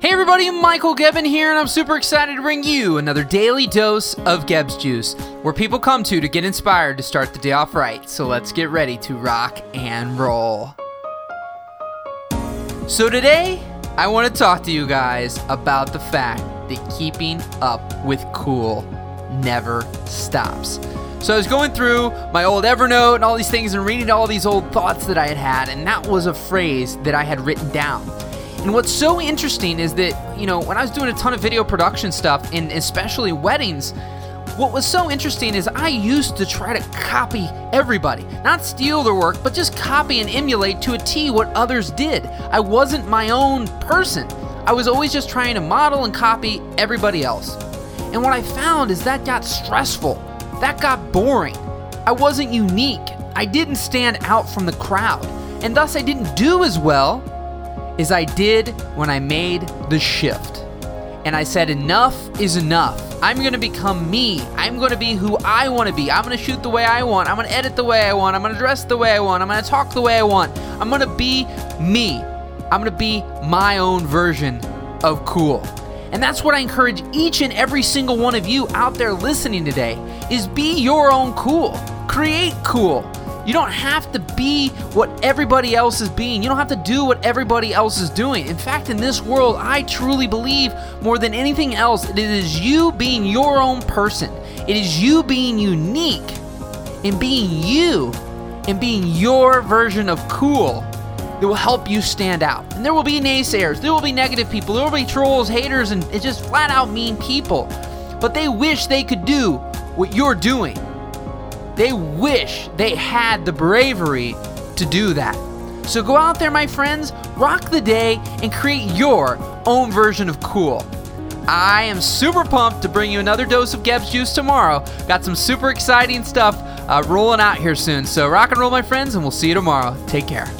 Hey everybody, Michael Gebben here, and I'm super excited to bring you another daily dose of Gebbs Juice, where people come to to get inspired to start the day off right. So let's get ready to rock and roll. So today, I want to talk to you guys about the fact that keeping up with cool never stops. So I was going through my old Evernote and all these things and reading all these old thoughts that I had had, and that was a phrase that I had written down. And what's so interesting is that, you know, when I was doing a ton of video production stuff, and especially weddings, what was so interesting is I used to try to copy everybody, not steal their work, but just copy and emulate to a T what others did. I wasn't my own person. I was always just trying to model and copy everybody else. And what I found is that got stressful. That got boring. I wasn't unique. I didn't stand out from the crowd. And thus I didn't do as well as I did when I made the shift. And I said, enough is enough. I'm going to become me. I'm going to be who I want to be. I'm going to shoot the way I want. I'm going to edit the way I want. I'm going to dress the way I want. I'm going to talk the way I want. I'm going to be me. I'm going to be my own version of cool. And that's what I encourage each and every single one of you out there listening today is be your own cool. Create cool. You don't have to be what everybody else is being. You don't have to do what everybody else is doing. In fact, in this world, I truly believe more than anything else, it is you being your own person. It is you being unique and being you and being your version of cool that will help you stand out. And there will be naysayers, there will be negative people, there will be trolls, haters, and just flat out mean people. But they wish they could do what you're doing. They wish they had the bravery to do that. So go out there, my friends, rock the day, and create your own version of cool. I am super pumped to bring you another dose of Gebbs Juice tomorrow. Got some super exciting stuff uh, rolling out here soon. So rock and roll, my friends, and we'll see you tomorrow. Take care.